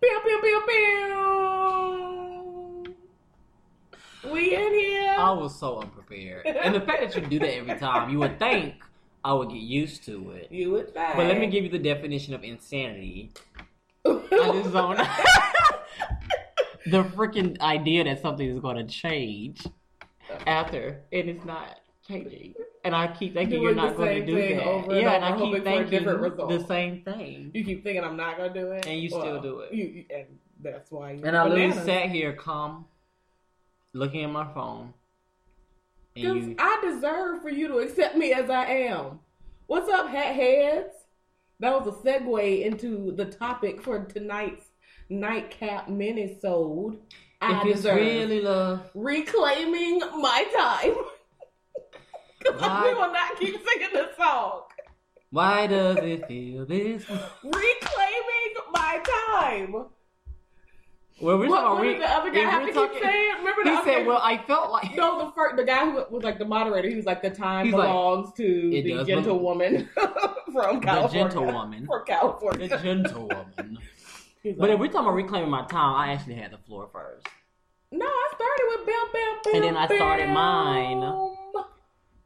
Pew, pew, pew, pew. We in here. I was so unprepared. And the fact that you do that every time, you would think I would get used to it. you would think. But let me give you the definition of insanity. I just don't the freaking idea that something is going to change after and it's not changing. And I keep thinking you're not going to do thing that. over and yeah, and I keep thinking the same thing. You keep thinking I'm not gonna do it, And you still do it. You, you- and that's why. You And I literally bananas. sat here calm, looking at my phone. Because you, I deserve for you to accept me as I am. What's up, hat heads? That was a segue into the topic for tonight's nightcap minisode. I if it's deserve really love, reclaiming my time. Why- we will not keep singing this song. why does it feel this? Reclaiming my time. Well, we're What, talking what did the other guy have to talking- keep saying? Remember the He said, "Well, I felt like No, the first, the guy who was like the moderator, he was like, the time He's like, belongs to "It the gentlewoman from California." the gentlewoman, From California. the gentlewoman." He's But like, if we're talking about reclaiming my time, I actually had the floor first. no, I started with bam, bam, bam. And then I started bam. mine.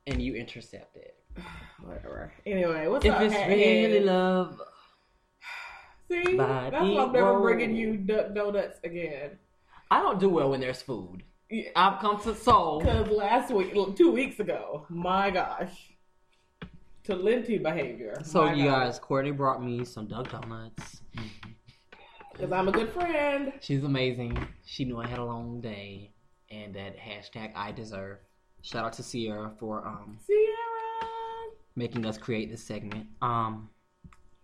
And you intercepted. It. Whatever. Anyway, what's If up, If it's really head? love, See, Body that's why I'm never bringing you duck donuts again. I don't do well when there's food. Yeah. I've come to soul. Because last week, two weeks ago, my gosh, to Linty behavior. So my you gosh. guys, Courtney brought me some duck donuts. Mm-hmm. Because I'm a good friend. She's amazing. She knew I had a long day, and that hashtag I deserve. Shout out to Sierra for um Sierra. making us create this segment. Um,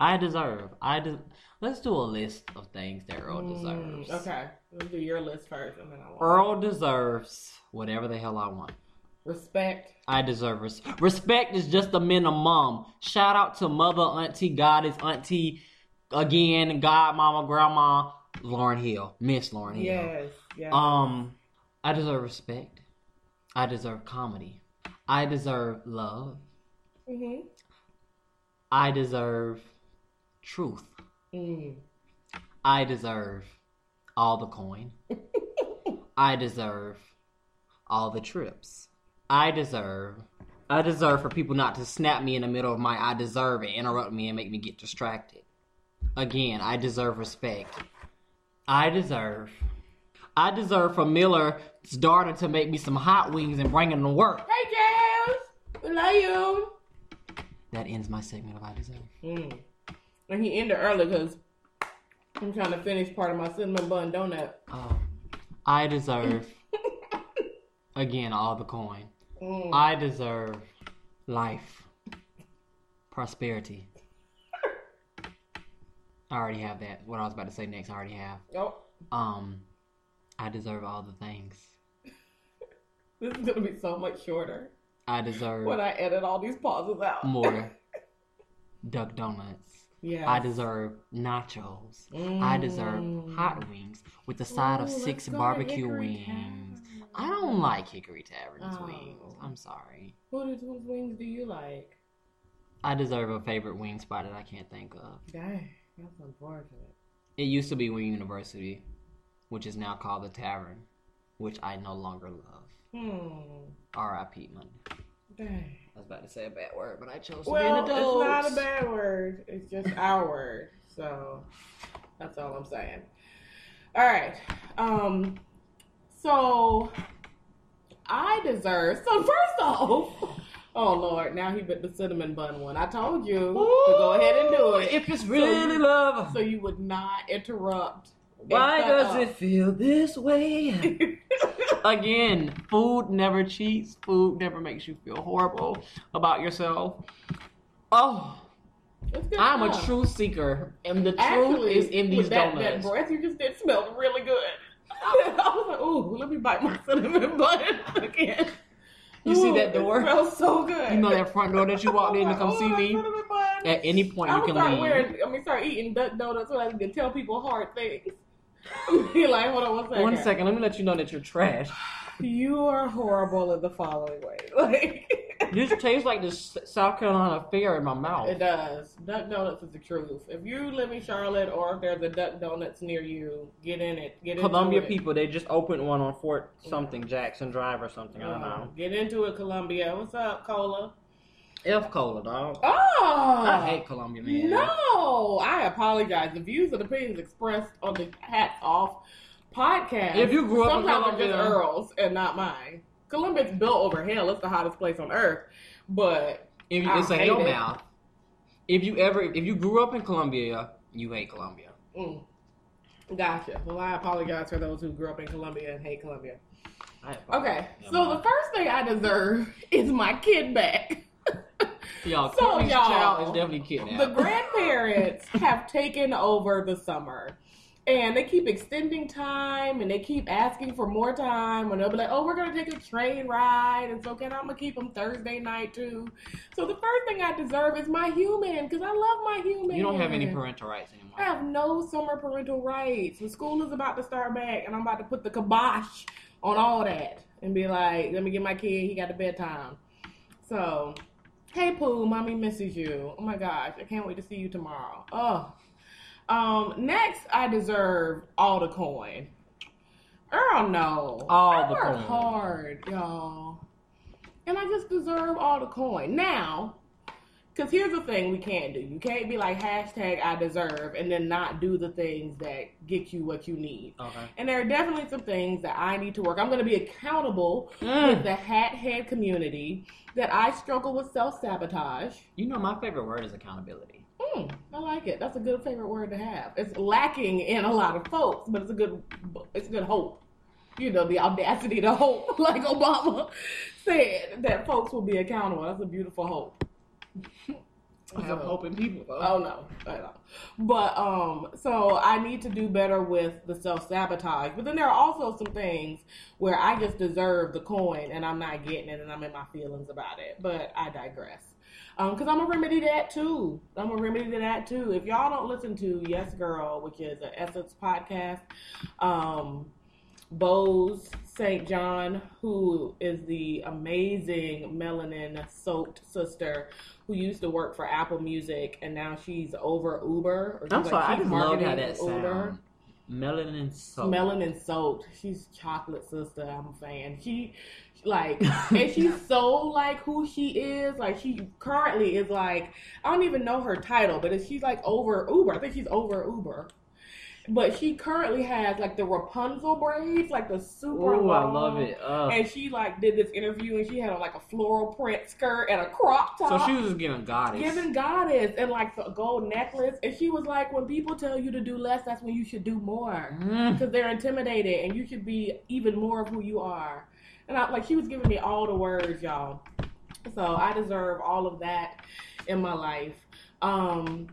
I deserve. I de- Let's do a list of things that Earl Mm, deserves. okay. Let's do your list first, and then I want Earl deserves whatever the hell I want. respect. I deserve res- respect. Is just a minimum. Shout out to mother, auntie, goddess, auntie, again, godmama, grandma, Lauryn Hill, Miss Lauryn Hill. Yes. Yes. Um, I deserve respect. I deserve comedy. I deserve love. hmm I deserve truth. mm. I deserve all the coin. I deserve all the trips. I deserve. I deserve for people not to snap me in the middle of my I deserve and interrupt me and make me get distracted. Again, I deserve respect. I deserve. I deserve for Miller's daughter to make me some hot wings and bring them to work. Hey, Jazz. We love you. That ends my segment of I deserve. Mm. And he ended early because I'm trying to finish part of my cinnamon bun donut. Oh, I deserve. Again, all the coin. Mm. I deserve life, prosperity. I already have that. What I was about to say next, I already have. Oh, Um, I deserve all the things. this is gonna be so much shorter I deserve when I edit all these pauses out. more duck donuts. Yeah. I deserve nachos. I deserve mm. hot wings with the side of six let's go to barbecue wings. Tavern. I don't like Hickory Tavern's Oh. wings. I'm sorry. Whose wings do you like? I deserve a favorite wing spot that I can't think of. Dang, that's unfortunate. It used to be Wing University, which is now called the Tavern, which I no longer love. Hmm. R.I.P. Monday. Dang. I was about to say a bad word, but I chose to Well, be an it's not a bad word. It's just our word. So that's all I'm saying. All right. Um. So I deserve. So first off, oh Lord, now he bit the cinnamon bun one. I told you to go ahead and do it. If it's really you- love, so you would not interrupt. And why does up. it feel this way? Again, food never cheats. Food never makes you feel horrible about yourself. Oh, good I'm a truth seeker, and the truth is in these with that, donuts. That breath you just did smelled really good. I was like, ooh, let me bite my cinnamon bun again. You see that door? It smells so good. You know that front door that you walked in to come see me? At any point, I'm you gonna can start leave. wearing. I mean, start eating duck donuts so I can tell people hard things. Like, hold on one second. One second, let me let you know that you're trash. You are horrible in the following way. Like This tastes like the South Carolina Fair in my mouth. it does. Duck donuts is the truth. If you live in Charlotte or if there's a Duck Donuts near you, get in it. Get Columbia it. people, they just opened one on Fort something Jackson Drive or something. I don't Uh, know. Get into it, Columbia. What's up, Cola? F cola, dog. Oh, I hate Columbia, man. No, I apologize. The views and opinions expressed on the Hats Off podcast. If you grew up in sometimes just Columbia- Earl's and not mine. Columbia's built over hell. It's the hottest place on earth. But If you, it's a hell it. mouth. If you ever, if you grew up in Columbia, you hate Columbia. mm, gotcha. Well, I apologize for those who grew up in Columbia and hate Columbia. Okay, so the first thing I deserve is my kid back. Y'all, so, Courtney's y'all, child is definitely kidnapped. The grandparents have taken over the summer. And they keep extending time and they keep asking for more time. And they'll be like, oh, we're going to take a train ride. And so, can I'm going to keep them Thursday night too. So, the first thing I deserve is my human because I love my human. you don't have any parental rights anymore. I have no summer parental rights. The school is about to start back, and I'm about to put the kibosh on all that and be like, let me get my kid. He got the bedtime. So, hey, Pooh, mommy misses you. Oh my gosh, I can't wait to see you tomorrow. Oh. Um, next, I deserve all the coin. Earl, no. All I the work coin. hard, y'all. And I just deserve all the coin. Now, because here's the thing we can't do. You can't be like hashtag I deserve and then not do the things that get you what you need. Okay. And there are definitely some things that I need to work. I'm going to be accountable Mm. with the hat head community that I struggle with self sabotage. You know, my favorite word is accountability. Mm, I like it. That's a good favorite word to have. It's lacking in a lot of folks, but it's a good it's a good hope. You know, the audacity to hope, like Obama said, that folks will be accountable. That's a beautiful hope. I have hope in people, though. Oh no, I know. But um, so I need to do better with the self sabotage. But then there are also some things where I just deserve the coin and I'm not getting it, and I'm in my feelings about it. But I digress. Um, because I'm gonna remedy that too. I'm gonna remedy that too. If y'all don't listen to Yes Girl, which is an Essence podcast, um, Boz St. John, who is the amazing melanin soaked sister who used to work for Apple Music and now she's over Uber. Or she's I'm like sorry, I just love how that of Uber. Melanin soap. Melanin soaked. She's chocolate sister. I'm a fan. She like and she's so like who she is. Like she currently is like I don't even know her title, but if she's like over Uber. I think she's over Uber. But she currently has like the Rapunzel braids, like the super Ooh, I love it. Uh, And she like did this interview and she had like a floral print skirt and a crop top. so she was just giving goddess. Giving goddess and like a gold necklace. And she was like, when people tell you to do less, that's when you should do more. Mm. Because they're intimidated and you should be even more of who you are. And I like she was giving me all the words, y'all. So I deserve all of that in my life. Um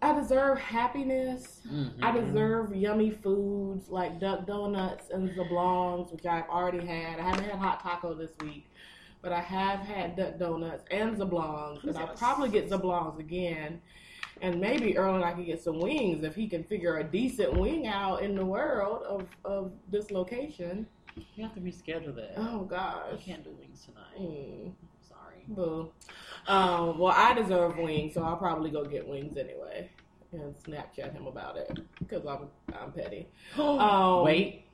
I deserve happiness. Mhm. I deserve yummy foods like duck donuts and zablons, which I've already had. I haven't had hot taco this week, but I have had duck donuts and zablons, and I'll probably get zablons again. And maybe Earl and I can get some wings if he can figure a decent wing out in the world of, of this location. You have to reschedule that. Oh gosh, I can't do wings tonight. Mm, Sorry. boo. Um, well, I deserve wings, so I'll probably go get wings anyway and Snapchat him about it because I'm I'm petty. Um, Wait.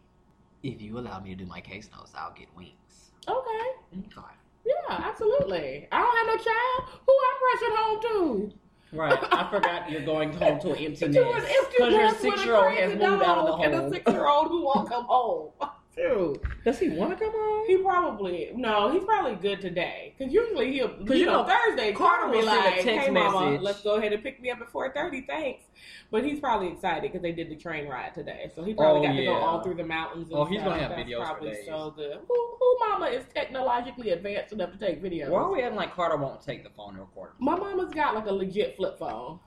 If you allow me to do my case notes, I'll get wings. Okay. Okay. Yeah, absolutely. I don't have no child. Who I'm rushing home to? Right. I forgot you're going home to an empty To an nest. empty Because your nest a six year old has moved out of the dog And a six year old who won't come home. Shoot. Does he want to come home? He probably no. He's probably good today because usually he'll. Because you know, know, Thursday Carter be will a like, text "Hey, mama, message. let's go ahead and pick me up at four thirty. Thanks." But he's probably excited because they did the train ride today, so he probably Oh, got to go all through the mountains. And Oh, he's stuff. gonna have That's videos Probably so good. Who, who mama is technologically advanced enough to take videos? Why are we acting like Carter won't take the phone to record? My mama's got like a legit flip phone,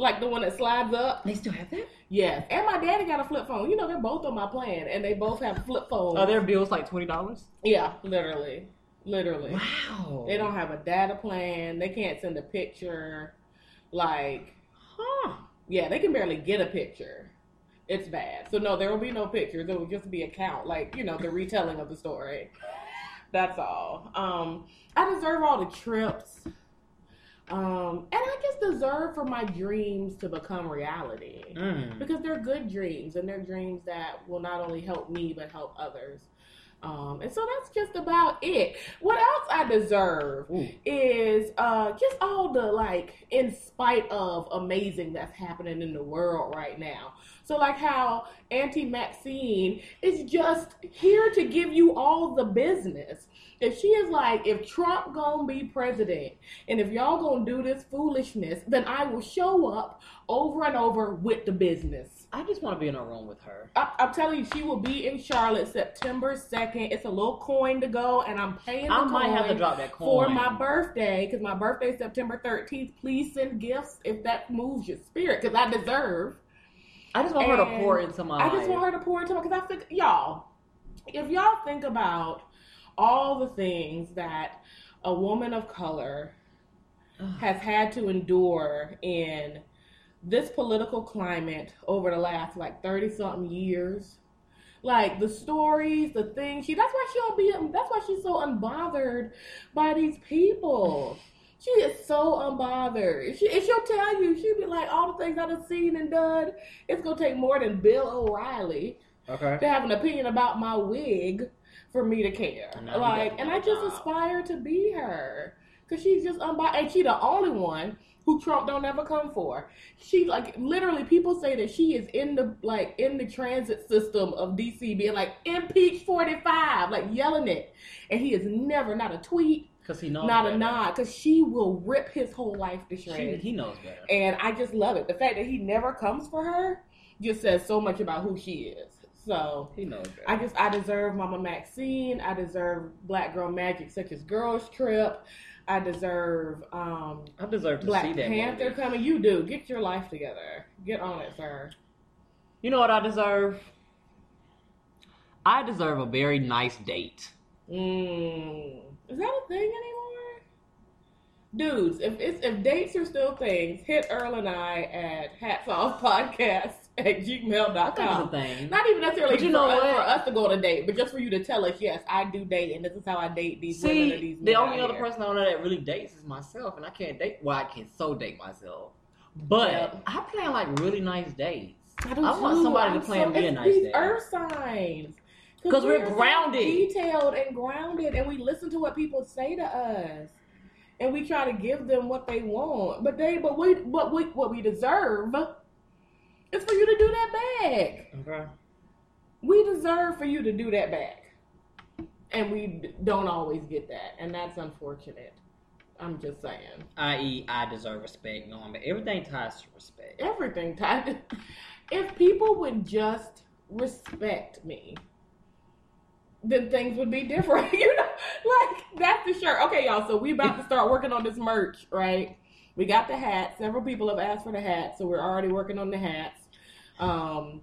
like the one that slides up. They still have that? Yes, and my daddy got a flip phone. You know, they're both on my plan, and they both have flip phones. Are their bills like twenty dollars? Yeah, literally, literally. Wow. They don't have a data plan. They can't send a picture. Like, Huh. yeah, they can barely get a picture. It's bad. So no, there will be no pictures. It will just be a count, like you know, the retelling of the story. That's all. Um, I deserve all the trips. Um, and I just deserve for my dreams to become reality Mm. because they're good dreams and they're dreams that will not only help me but help others. Um, and so that's just about it. What else I deserve Ooh. is uh, just all the like, in spite of amazing that's happening in the world right now. So like how Auntie Maxine is just here to give you all the business. If she is like, if Trump gonna be president, and if y'all gonna do this foolishness, then I will show up over and over with the business. I just want to be in a room with her. I, I'm telling you, she will be in Charlotte September 2nd. It's a little coin to go, and I'm paying the I might have to drop that coin for my birthday because my birthday is September 13th. Please send gifts if that moves your spirit because I deserve. I just want her to pour into my I just want her to pour into my because I think y'all, if y'all think about all the things that a woman of color has had to endure in this political climate over the last like 30 something years. Like the stories the things she that's why she don't be that's why she's so unbothered by these people. She is so unbothered. She, and she'll tell you she'll be like all the things i've seen and done it's gonna take more than bill o'reilly Okay. to have an opinion about my wig for me to care. And Like, and I just job. aspire to be her because she's just um, unbiased, and she the only one who Trump don't ever come for. She like literally people say that she is in the like in the transit system of DC, being like impeach forty five, like yelling it, and he is never not a tweet, Because he knows. not better. a nod, because she will rip his whole life to She, shreds. he knows better. And I just love it. The fact that he never comes for her just says so much about who she is. So He knows better. I just I deserve Mama Maxine. I deserve Black Girl Magic, such as Girls Trip. I deserve um, I deserve to Black see that Panther coming. You do. Get your life together. Get on it, sir. You know what I deserve? I deserve a very nice date. Mm. Is that a thing anymore? Dudes, if it's if dates are still things, hit Earl and I at hats off podcast at gmail.com. thing. Not even necessarily But you for, uh, know us, for us to go on a date, but just for you to tell us, yes, I do date, and this is how I date these women or these men the only other person I know that really dates is myself, and I can't date. Well, I can so date myself, but. I plan like really nice dates. I, I want somebody to I'm plan me a nice these day. Earth signs. 'Cause we're so grounded. detailed and grounded, and we listen to what people say to us, and we try to give them what they want. But they, but we, what we, what we deserve is for you to do that back. Okay. We deserve for you to do that back, and we don't always get that, and that's unfortunate. I'm just saying. I.e., I deserve respect, that everything ties to respect. everything tied. If people would just respect me, then things would be different. you know, like that's the shirt. Okay, y'all. So we about to start working on this merch, right? We got the hat. Several people have asked for the hat, so we're already working on the hats. Um,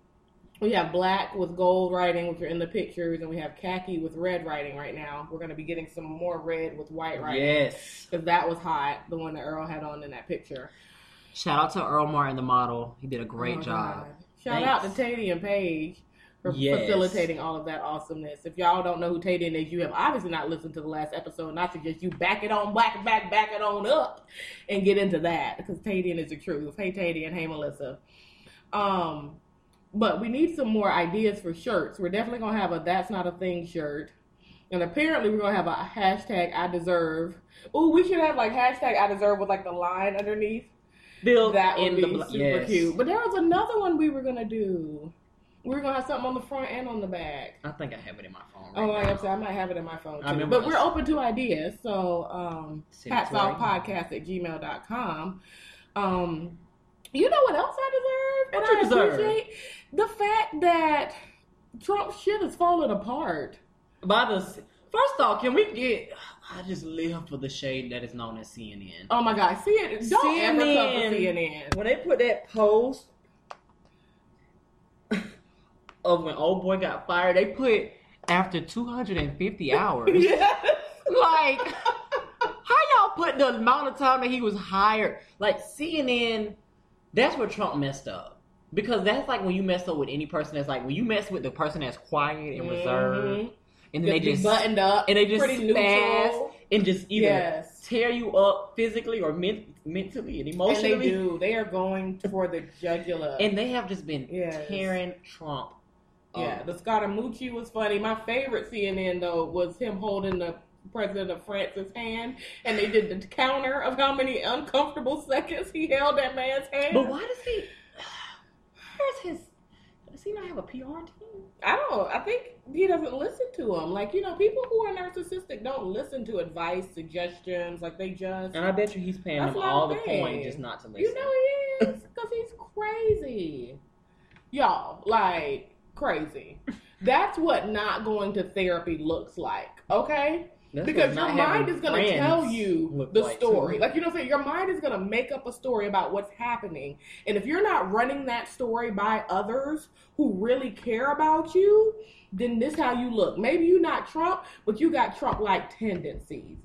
we have black with gold writing, which are in the pictures, and we have khaki with red writing right now. We're gonna be getting some more red with white writing. Yes. Because that was hot, the one that Earl had on in that picture. Shout out to Earl Martin, the model. He did a great Oh, job. God. Shout out to Thanks. Tady and Paige for Yes. facilitating all of that awesomeness. If y'all don't know who Tady is, you have obviously not listened to the last episode, and I suggest you back it on, back, back, back it on up, and get into that because Tadian is the truth. Hey Tady and hey Melissa. Um, but we need some more ideas for shirts. We're definitely gonna have a "That's Not a Thing" shirt, and apparently we're gonna have a hashtag "I Deserve." Oh, we should have like hashtag "I Deserve" with like the line underneath. Built That would in be the bl- super yes. cute. But there was another one we were gonna do. We're gonna have something on the front and on the back. I think I have it in my phone. Oh, right like now. I said, I might have it in my phone I too. But we're open to ideas. So, um, hats off podcast at gmail.com. Um, you know what else I deserve? What and you I deserve? appreciate the fact that Trump's shit is falling apart. By the first off, can we get? I just live for the shade that is known as CNN. Oh my God, CNN. Don't ever come for CNN. When they put that post of when old boy got fired, they put after 250 hours. Yes. like, how y'all put the amount of time that he was hired? Like CNN, that's where Trump messed up. Because that's like when you mess up with any person that's like when you mess with the person that's quiet and mm-hmm. reserved, and then they Just buttoned up and they just neutral. and just either Yes. tear you up physically or men- mentally and And emotionally. they do. They are going for the jugular. And they have just been Yes. tearing Trump. Yeah, up. the Scaramucci was funny. My favorite CNN though was him holding the president of France's hand, and they did the counter of how many uncomfortable seconds he held that man's hand. But why does he? Where's his? Does he not have a PR team? I don't. I think he doesn't listen to him. Like you know, people who are narcissistic don't listen to advice, suggestions. Like they just. And I bet you he's paying them all the coin just not to listen. You know he is because he's crazy, y'all. Like crazy. That's what not going to therapy looks like. Okay. That's because your mind is going to tell you the like, story. Like you know, what I'm saying your mind is going to make up a story about what's happening, and if you're not running that story by others who really care about you, then this how you look. Maybe you're not Trump, but you got Trump-like tendencies.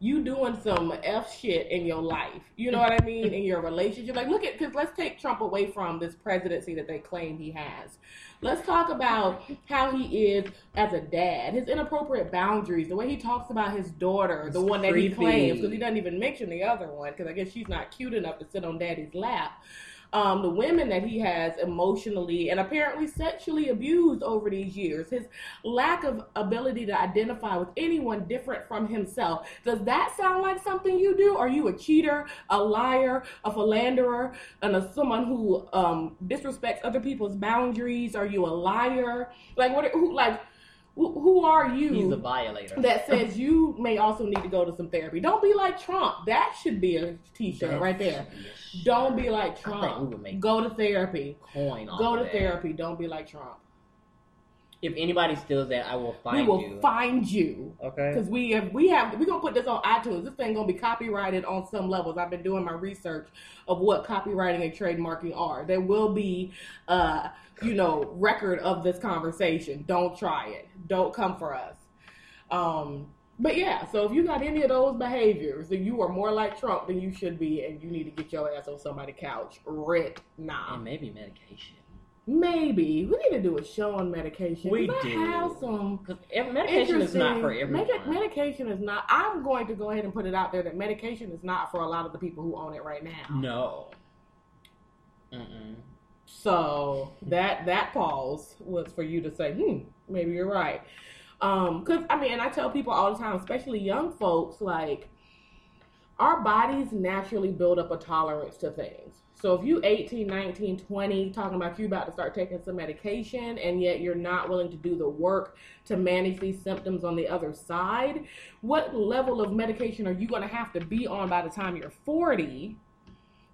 You doing some f shit in your life. You know what I mean? In your relationship, like look at because let's take Trump away from this presidency that they claim he has. Let's talk about how he is as a dad, his inappropriate boundaries, the way he talks about his daughter, the It's one that he claims, because he doesn't even mention the other one, because I guess she's not cute enough to sit on daddy's lap. Um, the women that he has emotionally and apparently sexually abused over these years, his lack of ability to identify with anyone different from himself. Does that sound like something you do? Are you a cheater, a liar, a philanderer, and a, someone who um, disrespects other people's boundaries? Are you a liar? Like what? Who like? Who, who are you? He's a violator. that says you may also need to go to some therapy. Don't be like Trump. That should be a t-shirt That right there. be Don't be like I think we Trump. Go to therapy. coin Go to that. therapy. Don't be like Trump. If anybody steals that, I will find you. we will you. find you. okay. Because we have we have we're gonna put this on iTunes. This thing gonna be copyrighted on some levels. I've been doing my research of what copywriting and trademarking are. There will be uh you know record of this conversation. Don't try it. Don't come for us. Um but yeah, so if you got any of those behaviors, then you are more like Trump than you should be, and you need to get your ass on somebody's couch right now. and maybe medication. Maybe we need to do a show on medication. We I do. have some Because medication is not for everyone. Medi- medication is not. I'm going to go ahead and put it out there that medication is not for a lot of the people who own it right now. no. Mm-mm. So that that pause was for you to say, hmm, maybe you're right. Um, cause I mean, and I tell people all the time, especially young folks, like our bodies naturally build up a tolerance to things. So if you 18, 19, 20, talking about you about to start taking some medication and yet you're not willing to do the work to manage these symptoms on the other side, what level of medication are you going to have to be on by the time you're 40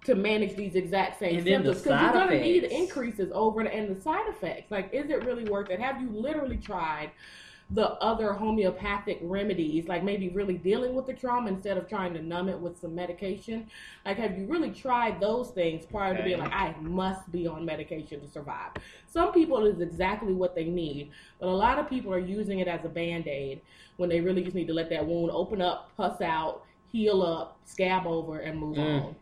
to manage these exact same And symptoms? Because you're going to need increases over and, and the side effects. Like, is it really worth it? Have you literally tried the other homeopathic remedies, like maybe really dealing with the trauma instead of trying to numb it with some medication? Like, have you really tried those things prior to being like, I must be on medication to survive? Some people is exactly what they need, but a lot of people are using it as a band aid when they really just need to let that wound open up, pus out, heal up, scab over, and move Mm. on.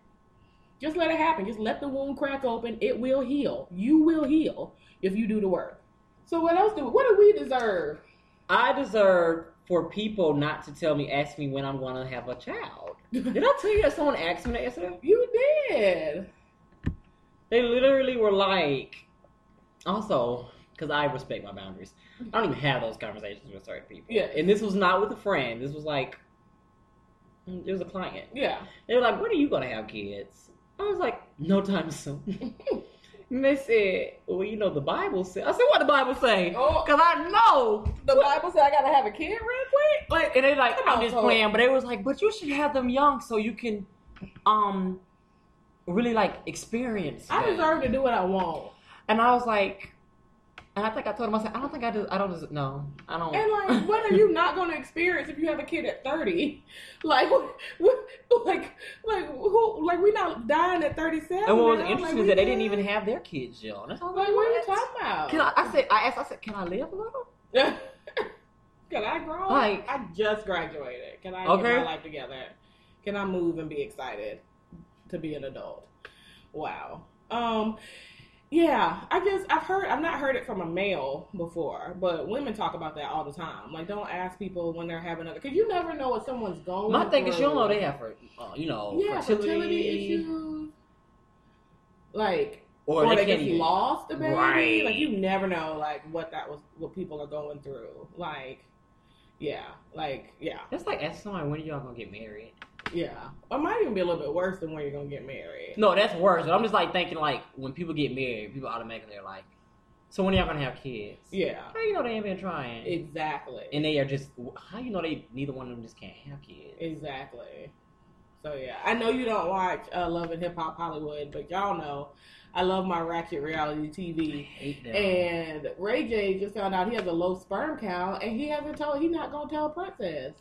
Just let it happen. Just let the wound crack open. It will heal. You will heal if you do the work. So what else do? we, What do we deserve? I deserve for people not to tell me, ask me when I'm going to have a child. Did I tell you that someone asked me that yesterday? You did. They literally were like, also, because I respect my boundaries, I don't even have those conversations with certain people. Yeah. And this was not with a friend. This was like, mm, it was a client. Yeah. They were like, when are you going to have kids? I was like, no time soon. And they said, "Well, you know the Bible said." I said, "What the Bible say?" Oh. Because I know. The Bible said I gotta have a kid real quick. Like, And they like, Come I'm on, just playing, but they was like, "But you should have them young so you can, um, really like experience." I them." deserve to do what I want. And I was like, and I think I told him, I said, I don't think I do. I don't. No, I don't. And like, what are you not going to experience if you have a kid at thirty? Like, what, what, like, like, who? Like, we not dying at thirty-seven. and what was now? interesting like, is that they didn't even have their kids young. That's all Like, what are you talking about? Can I, I said, I asked, I said, can I live a little? Can I grow? Like- I just graduated. Can I Okay. get my life together? Can I move and be excited to be an adult? Wow. Um. Yeah, I guess I've heard. I've not heard it from a male before, but women talk about that all the time. Like, don't ask people when they're having other, because you never know what someone's going. Through. My thing is, you don't know they have, for, uh, you know, yeah fertility, fertility issues. Like, or, or, they, they, can't lost a baby. Right. Like you never know, like what that was, what people are going through. Like, yeah, like yeah, That's like asking somebody when are y'all gonna get married. Yeah. Or it might even be a little bit worse than when you're gonna get married. No, that's worse. But I'm just like thinking like when people get married, people automatically are like, so when are y'all gonna have kids? Yeah, How you know they ain't been trying? exactly, and they are just how you know they neither one of them just can't have kids. exactly. So yeah, I know you don't watch uh, Love and Hip Hop Hollywood, but y'all know I love my ratchet reality TV. hate them. And Ray J just found out he has a low sperm count, and he hasn't told. He's not gonna tell Princess.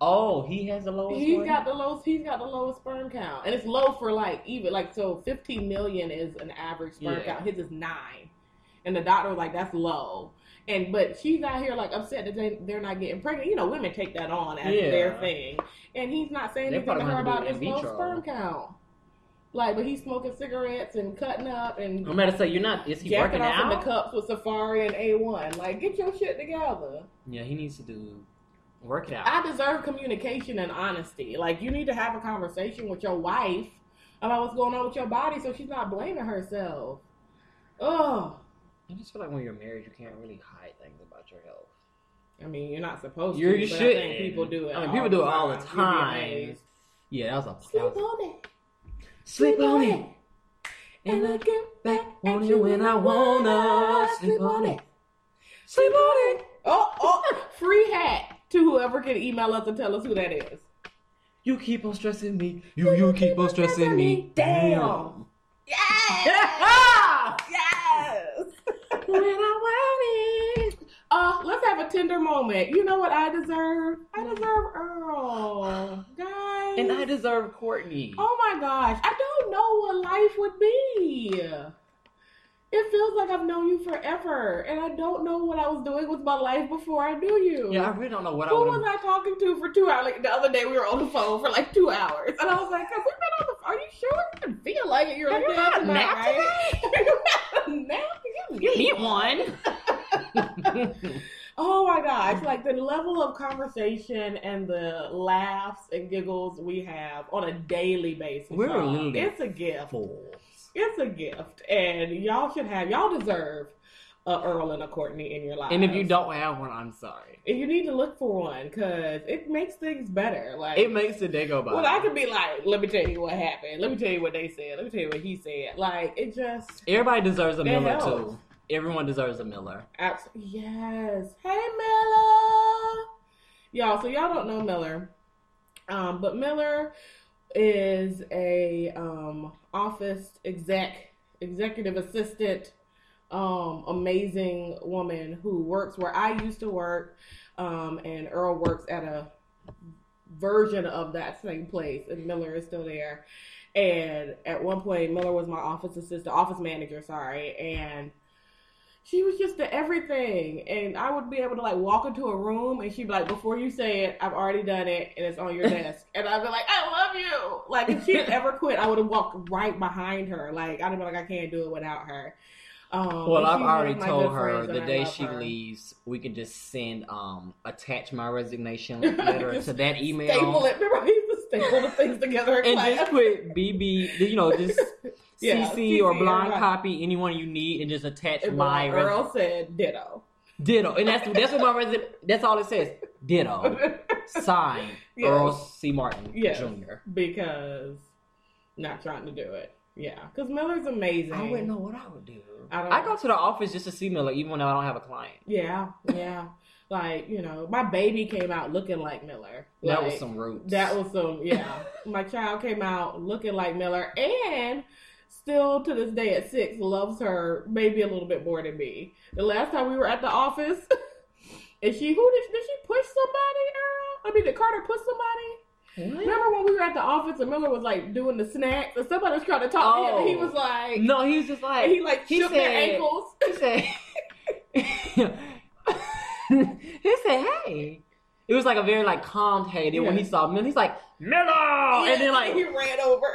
Oh, he has the lowest. He's one? got the lowest. He's got the lowest sperm count, and it's low for like even like so. 15 million is an average sperm Yeah. count. His is nine, and the doctor was like, "That's low." And but she's out here like upset that they they're not getting pregnant. You know, women take that on as Yeah. their thing, and he's not saying They anything to her about his low sperm count. Like, but he's smoking cigarettes and cutting up and I'm about to say you're not. Is he working off in the out? cups with Safaree and A1. Like, get your shit together. Yeah, he needs to do work it out. I deserve communication and honesty. Like you need to have a conversation with your wife about what's going on with your body, so she's not blaming herself. Oh, I just feel like when you're married, you can't really hide things about your health. I mean, you're not supposed You- to. you but I shouldn't. think people do it. I mean, people do it all the time. Yeah, that was a. Sleep on it, sleep on it, and I get back on you when I wanna. Sleep on it, sleep on it. Oh, oh, free hat to whoever can email us and tell us who that is. You keep on stressing me. You you keep on stressing me. Damn. Yes, Yeah. yes. when I want it. Uh, let's have a tender moment. You know what I deserve? I deserve Earl, guys. And I deserve Courtney. oh my gosh, I don't know what life would be. It feels like I've known you forever, and I don't know what I was doing with my life before I knew you. Yeah, I really don't know what I was. Who was. I talking to for two hours? Like the other day, we were on the phone for like two hours, and I was like, "Have we been on the? Are you sure? I didn't feel like it. You're like, you had a tonight, nap right? you had a nap? You need one. Oh my gosh, like the level of conversation and the laughs and giggles we have on a daily basis. We're y'all. literally It's a gift. Fools. It's a gift. And y'all should have, y'all deserve a Earl and a Courtney in your life. And if you don't have one, I'm sorry. and you need to look for one because it makes things better. Like, It makes the day go by. well, I could be like, let me tell you what happened. Let me tell you what they said. Let me tell you what he said. Like, it just. Everybody deserves a Miller helps. too. Everyone deserves a Miller. Abs- yes. Hey, Miller. Y'all, so y'all don't know Miller. Um, but Miller is a um, office exec, executive assistant, um, amazing woman who works where I used to work. Um, and Earl works at a version of that same place, and Miller is still there. And at one point, Miller was my office assistant, office manager, sorry, and she was just the everything. And I would be able to like walk into a room and she'd be like, Before you say it, I've already done it and it's on your desk. And I'd be like, I love you. Like if she had ever quit, I would have walked right behind her. Like I'd be like, I can't do it without her. Um, Well, I've already told her the day she her. leaves, we can just send um attach my resignation letter to that email. Staple it. Remember, I used to staple the things together and class. just put BB, you know, just Yeah, CC or CC, blind right. copy anyone you need, and just attach And my Earl said ditto. ditto. And that's that's what my That's all it says. Ditto. Signed Yes. Earl C. Martin Yes. Jr. because not trying to do it. Yeah, because Miller's amazing. I wouldn't know what I would do. I don't I go to the office just to see Miller, even though I don't have a client. Yeah, yeah. like you know, my baby came out looking like Miller. that was some roots. That was some. Yeah, my child came out looking like Miller, and still to this day at six loves her maybe a little bit more than me. The last time we were at the office, and she who did did she push somebody? Earl? I mean, did Carter push somebody? Remember when we were at the office and Miller was like doing the snacks and somebody was trying to talk to him and he Oh. was like, No, he was just like and he like he shook their said- ankles. He said, he said, hey. It was like a very like calm hey. Then when he saw Miller, he's like Miller, and then like he ran over.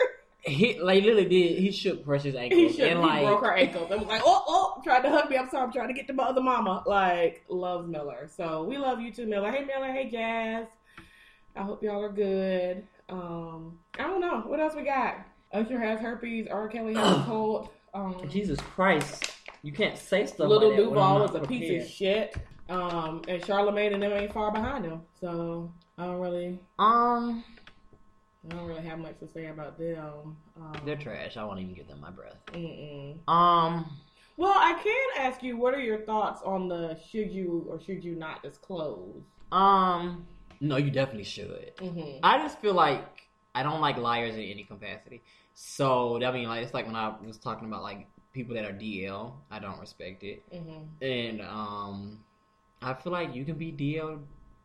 He like literally did. He shook Precious ankles He shook. and he like broke her ankles. I was like, oh, oh, tried to hug me. I'm sorry. I'm trying to get to my other mama. Like, loves Miller. So we love you too, Miller. Hey, Miller. Hey, Jazz. I hope y'all are good. Um, I don't know what else we got. Usher has herpes. R. Kelly has a cold. Um, Jesus Christ, you can't say stuff. Little like that Duval is a piece of shit. Um, and Charlemagne and them ain't far behind him. So I don't really, Um, I don't really have much to say about them. Um, they're trash. I won't even give them my breath. mm-mm. Um, Well, I can ask you, what are your thoughts on the should you or should you not disclose? um, no, you definitely should. Mm-hmm. I just feel like I don't like liars in any capacity. So I mean, like it's like when I was talking about like people that are DL, I don't respect it, Mm-hmm. and um, I feel like you can be DL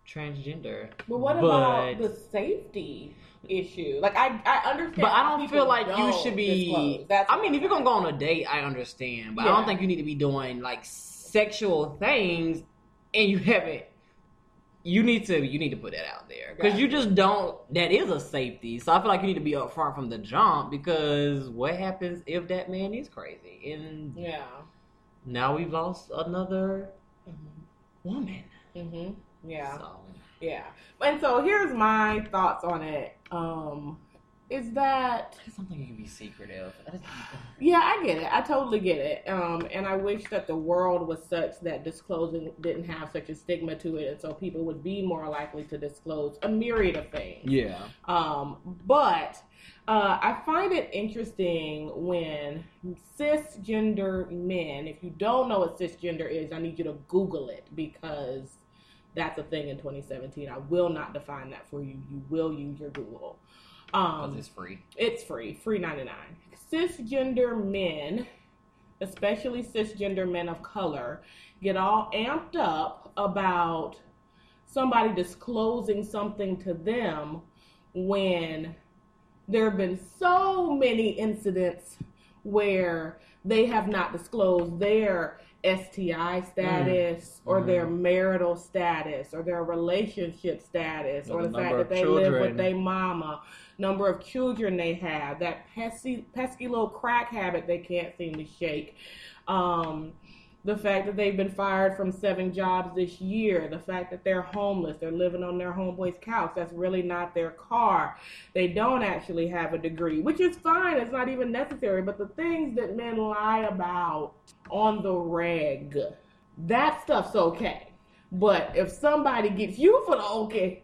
transgender, But what about the safety issue? Like, I I understand, But I don't feel like you don't should be. I mean, if you're gonna go on a date, I understand, but I don't think you need to be doing like sexual things, and you haven't. You need to you need to put that out there because you just don't. That is a safety, so I feel like you need to be upfront from the jump because what happens if that man is crazy, and yeah. now we've lost another woman. Mm-hmm. Yeah. So, Yeah. And so here's my thoughts on it. Um, is that something you can be secretive. Yeah, I get it. I totally get it. Um, and I wish that the world was such that disclosing didn't have such a stigma to it, and so people would be more likely to disclose a myriad of things. Yeah. Um, but uh, I find it interesting when cisgender men, if you don't know what cisgender is, I need you to Google it because that's a thing in 2017. I will not define that for you. You will use your Google. Um, it's free. it's free, free 99. Cisgender men, especially cisgender men of color, get all amped up about somebody disclosing something to them when there have been so many incidents where they have not disclosed their STI status or their marital status or their relationship status or, Or the, fact that they live with their mama, number of children they have, that pesky, pesky little crack habit they can't seem to shake. Um, the fact that they've been fired from seven jobs this year, the fact that they're homeless, they're living on their homeboy's couch, that's really not their car. They don't actually have a degree, which is fine, it's not even necessary. But the things that men lie about on the reg, that stuff's okay. But if somebody gets you for the okay,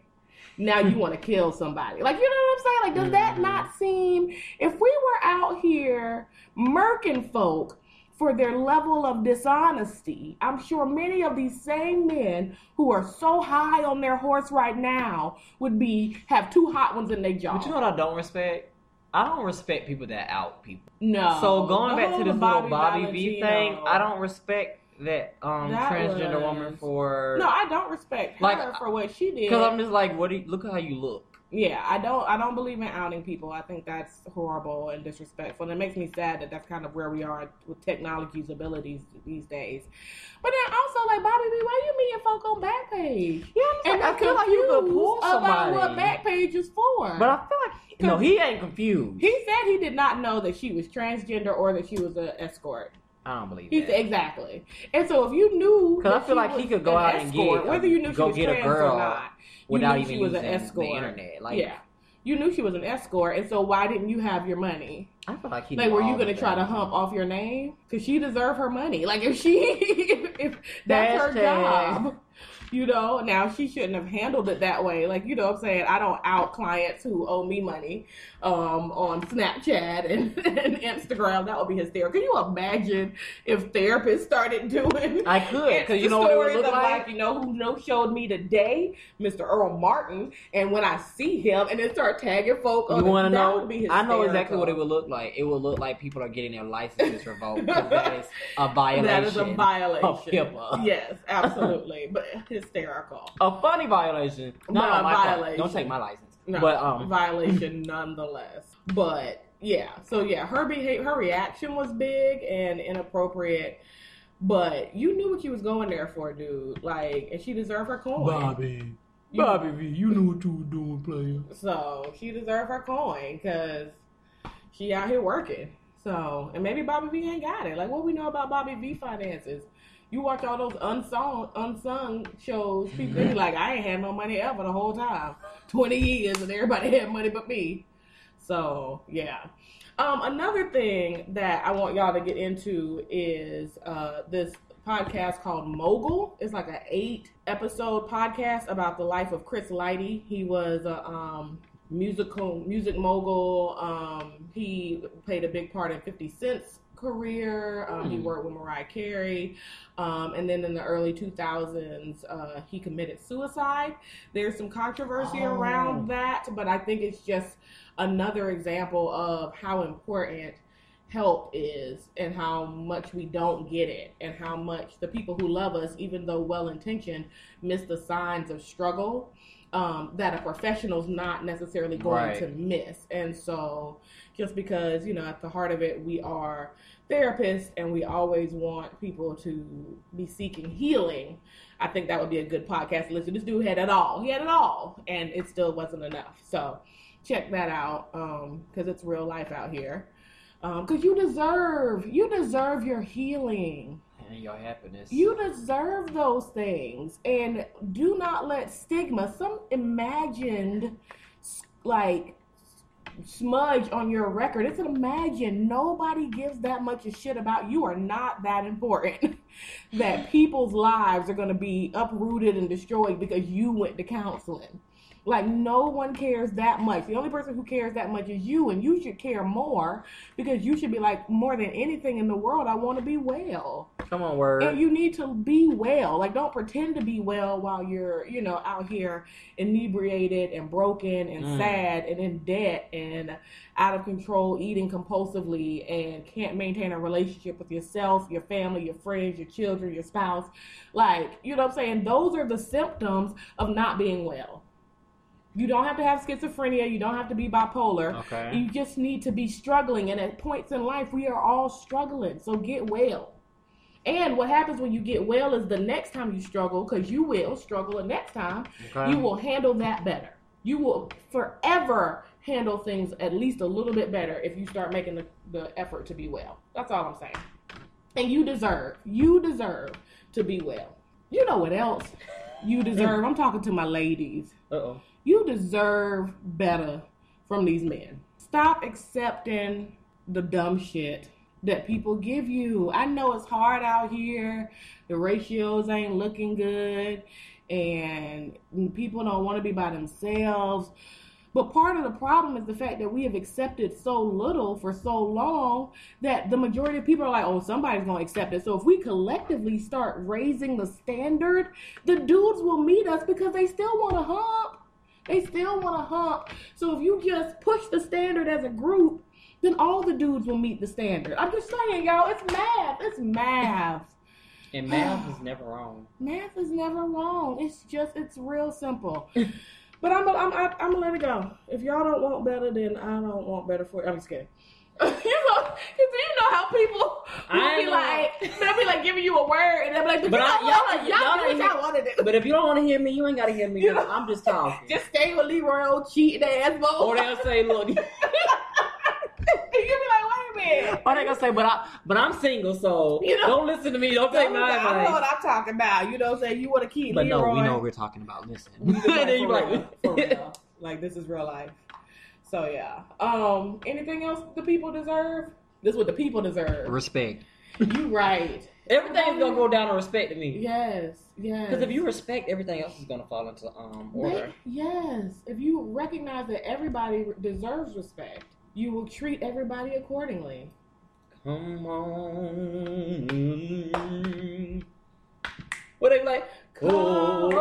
now you want to kill somebody. Like, you know what I'm saying? Like, does that Mhm. not seem, if we were out here murking folk, for their level of dishonesty. I'm sure many of these same men who are so high on their horse right now would be have two hot ones in their jaw. But you know what I don't respect? I don't respect people that out people. no. so going back to whole this little Bobby V thing, I don't respect that um That transgender was- woman for No, I don't respect her Like, for what she did. because I'm just like, what do you look at how you look? Yeah, I don't. I don't believe in outing people. I think that's horrible and disrespectful, and it makes me sad that that's kind of where we are with technology's abilities these days. But then also, like Bobby V, why you meeting folk on Backpage? Yeah, I'm And saying, I feel like you could pull about somebody. what Backpage is for. But I feel like no, he ain't confused. he said he did not know that she was transgender or that she was an escort. I don't believe He that. exactly. And so if you knew, Because I feel like he could go out and escort, get whether you knew she was get a girl or not, without even she was using an escort. the internet. Like, yeah, you knew she was an escort, and so why didn't you have your money? I feel like he. Like, were you gonna the try to hump off your name? Cause she deserved her money. Like, if she, if, if that's her job, You know, now she shouldn't have handled it that way. Like, you know what I'm saying? I don't out clients who owe me money um, on Snapchat and, and Instagram. That would be hysterical. Can you imagine if therapists started doing I could, because you know what it would look like? You know who no showed me today? Mr. Earl Martin. And when I see him and then start tagging folk on You want to know? would be I know exactly what it would look like. It would look like people are getting their licenses revoked that is a violation. That is a violation. of HIPAA. Yes, absolutely. but hysterical. A funny violation. Not But a my part. violation. Don't take my license. No, But um, violation nonetheless. But yeah, so yeah, her behavior, her reaction was big and inappropriate. But you knew what you was going there for, dude. Like, and she deserved her coin. Bobby. You- Bobby V, you knew what you were doing, player. So she deserved her coin because she out here working. So and maybe Bobby V ain't got it. Like what we know about Bobby V finances. You watch all those unsung unsung shows, people be like, I ain't had no money ever the whole time. Twenty years and everybody had money but me. So yeah. Um, another thing that I want y'all to get into is uh, this podcast called Mogul. It's like an eight episode podcast about the life of Chris Lighty. He was a um, musical music mogul. Um, he played a big part in 50 Cent's career. Um, He Hmm. worked with Mariah Carey. Um, and then in the early 2000s, uh, he committed suicide. There's some controversy Oh. around that, but I think it's just another example of how important help is and how much we don't get it and how much the people who love us even though well intentioned miss the signs of struggle um, that a professional's not necessarily going Right. to miss. And so just because you know at the heart of it we are therapists and we always want people to be seeking healing i think that would be a good podcast to listen. This dude had it all. He had it all and it still wasn't enough. So check that out because it's real life out here. Because you deserve you deserve your healing and your happiness. you deserve those things and do not let stigma some imagined like smudge on your record it's an imagine nobody gives that much a shit about you are not that important that people's lives are going to be uprooted and destroyed because you went to counseling like no one cares that much. The only person who cares that much is you, and you should care more because you should be like more than anything in the world. I want to be well, Come on, word. and you need to be well. Like don't pretend to be well while you're you know out here inebriated and broken and Mm. sad and in debt and out of control, eating compulsively, and can't maintain a relationship with yourself, your family, your friends, your children, your spouse. Like you know what I'm saying? Those are the symptoms of not being well. You don't have to have schizophrenia. You don't have to be bipolar. Okay. You just need to be struggling. And at points in life, we are all struggling. So get well. And what happens when you get well is the next time you struggle, because you will struggle the next time, Okay. you will handle that better. You will forever handle things at least a little bit better if you start making the, the effort to be well. That's all I'm saying. And you deserve, you deserve to be well. You know what else you deserve? I'm talking to my ladies. Uh oh. You deserve better from these men. Stop accepting the dumb shit that people give you. I know it's hard out here. The ratios ain't looking good and people don't want to be by themselves. But part of the problem is the fact that we have accepted so little for so long that the majority of people are like, oh, somebody's going to accept it. So if we collectively start raising the standard, the dudes will meet us because they still want to hump. They still want to hump. So if you just push the standard as a group, then all the dudes will meet the standard. I'm just saying, y'all, it's math. It's math. And math is never wrong. Math is never wrong. It's just, it's real simple. But I'm, I'm, I'm, I'm gonna let it go. If y'all don't want better, then I don't want better for you. I'm just kidding. you know, you know how people will I be know. like, they'll be like giving you a word, and they'll be like, but, But you I- y'all- it. y'all Y'all y'all want to do. But if you don't want to hear me, you ain't got to hear me. You know- I'm just talking. Just stay with Leroy, old cheating ass boy. or they'll say, look. You be like, wait a minute. Or they gonna say, but I, but I'm single, so You know- don't listen to me. Don't take Don't- my I know what. I'm talking about. You know what I'm saying? You want to keep But Leroy. no, we know what we're talking about. Listen, and then you for real, like, for real. like this is real life. So yeah. Um. Anything else the people deserve? This is what the people deserve. respect. you right. Everything's gonna go down to respect to me. Yes, yes. Because if you respect, everything else is gonna fall into um order. They- yes, if you recognize that everybody deserves respect, you will treat everybody accordingly. Come on. What they like? Come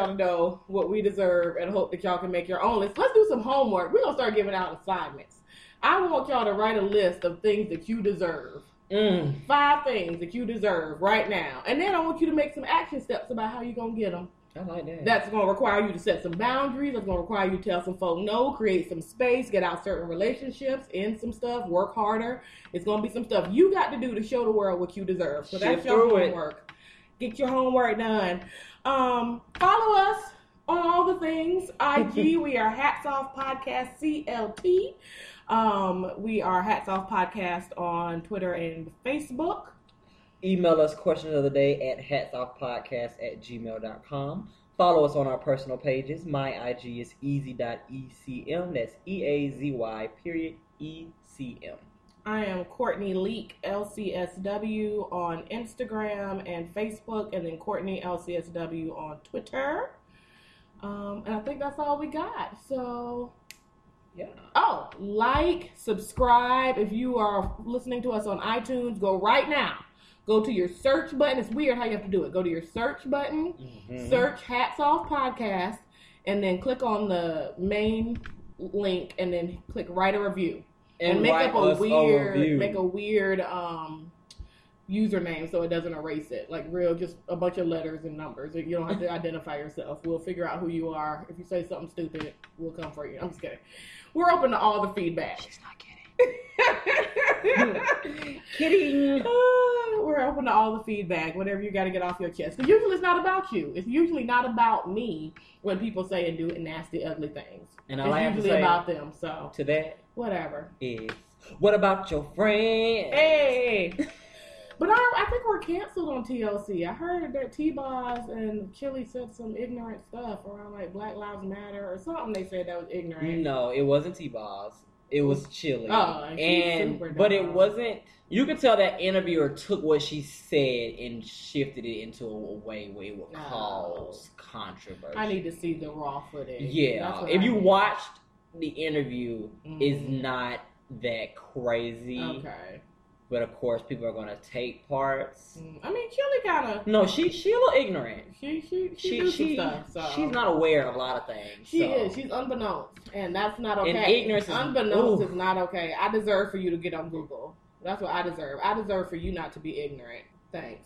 y'all to know what we deserve and hope that y'all can make your own list. Let's do some homework. We're gonna start giving out assignments. I want y'all to write a list of things that you deserve. Mm. Five things that you deserve right now, and then I want you to make some action steps about how you're gonna get them. I like that. That's going to require you to set some boundaries. That's going to require you to tell some folk no, create some space, get out certain relationships, end some stuff, work harder. It's going to be some stuff you got to do to show the world what you deserve. So that's your through it. homework. Get your homework done. Um, follow us on all the things. IG, we are Hats Off Podcast CLT. Um, we are Hats Off Podcast on Twitter and Facebook. Email us questions of the day at hatsoffpodcast at gmail.com. Follow us on our personal pages. My IG is eazy.ecm. That's E A Z Y period E C M. I am Courtney Leak LCSW on Instagram and Facebook, and then Courtney LCSW on Twitter. Um, and I think that's all we got. So, Yeah. oh, like, subscribe. If you are listening to us on iTunes, go right now. Go to your search button. It's weird how you have to do it. Go to your search button, Mhm. search Hats Off Podcast, and then click on the main link, and then click write a review and, make up a weird make a weird um username so it doesn't erase it. Like real just a bunch of letters and numbers. You don't have to identify yourself. We'll figure out who you are. If you say something stupid we'll come for you. I'm just kidding. We're open to all the feedback. She's not kidding. kidding. Uh, we're open to all the feedback whatever you got to get off your chest because usually it's not about you it's usually not about me when people say and do nasty ugly things And it's all I have to usually say about them so to that whatever is, what about your friend? Hey. But I, I think we're canceled on TLC. I heard that T-Boz and Chili said some ignorant stuff around like Black Lives Matter or something. They said that was ignorant. No, it wasn't T-Boz. It was Chili. Oh, and she's and super but it wasn't. You could tell that interviewer took what she said and shifted it into a way where it would cause controversy. I need to see the raw footage. Yeah, if I you watched the interview, it's Mhm. not that crazy. okay. But of course, people are gonna take parts. Mm, I mean, Chili kind of No, she she a little ignorant. she she she, She she stuff. So. she's not aware of a lot of things. She so. is. She's unbeknownst, and that's not okay. And ignorance unbeknownst ooh. is not okay. I deserve for you to get on Google. That's what I deserve. I deserve for you not to be ignorant. Thanks.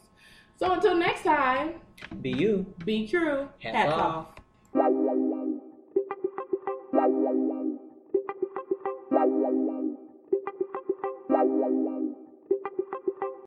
So until next time, Be you. be true. Hats Hats off. off.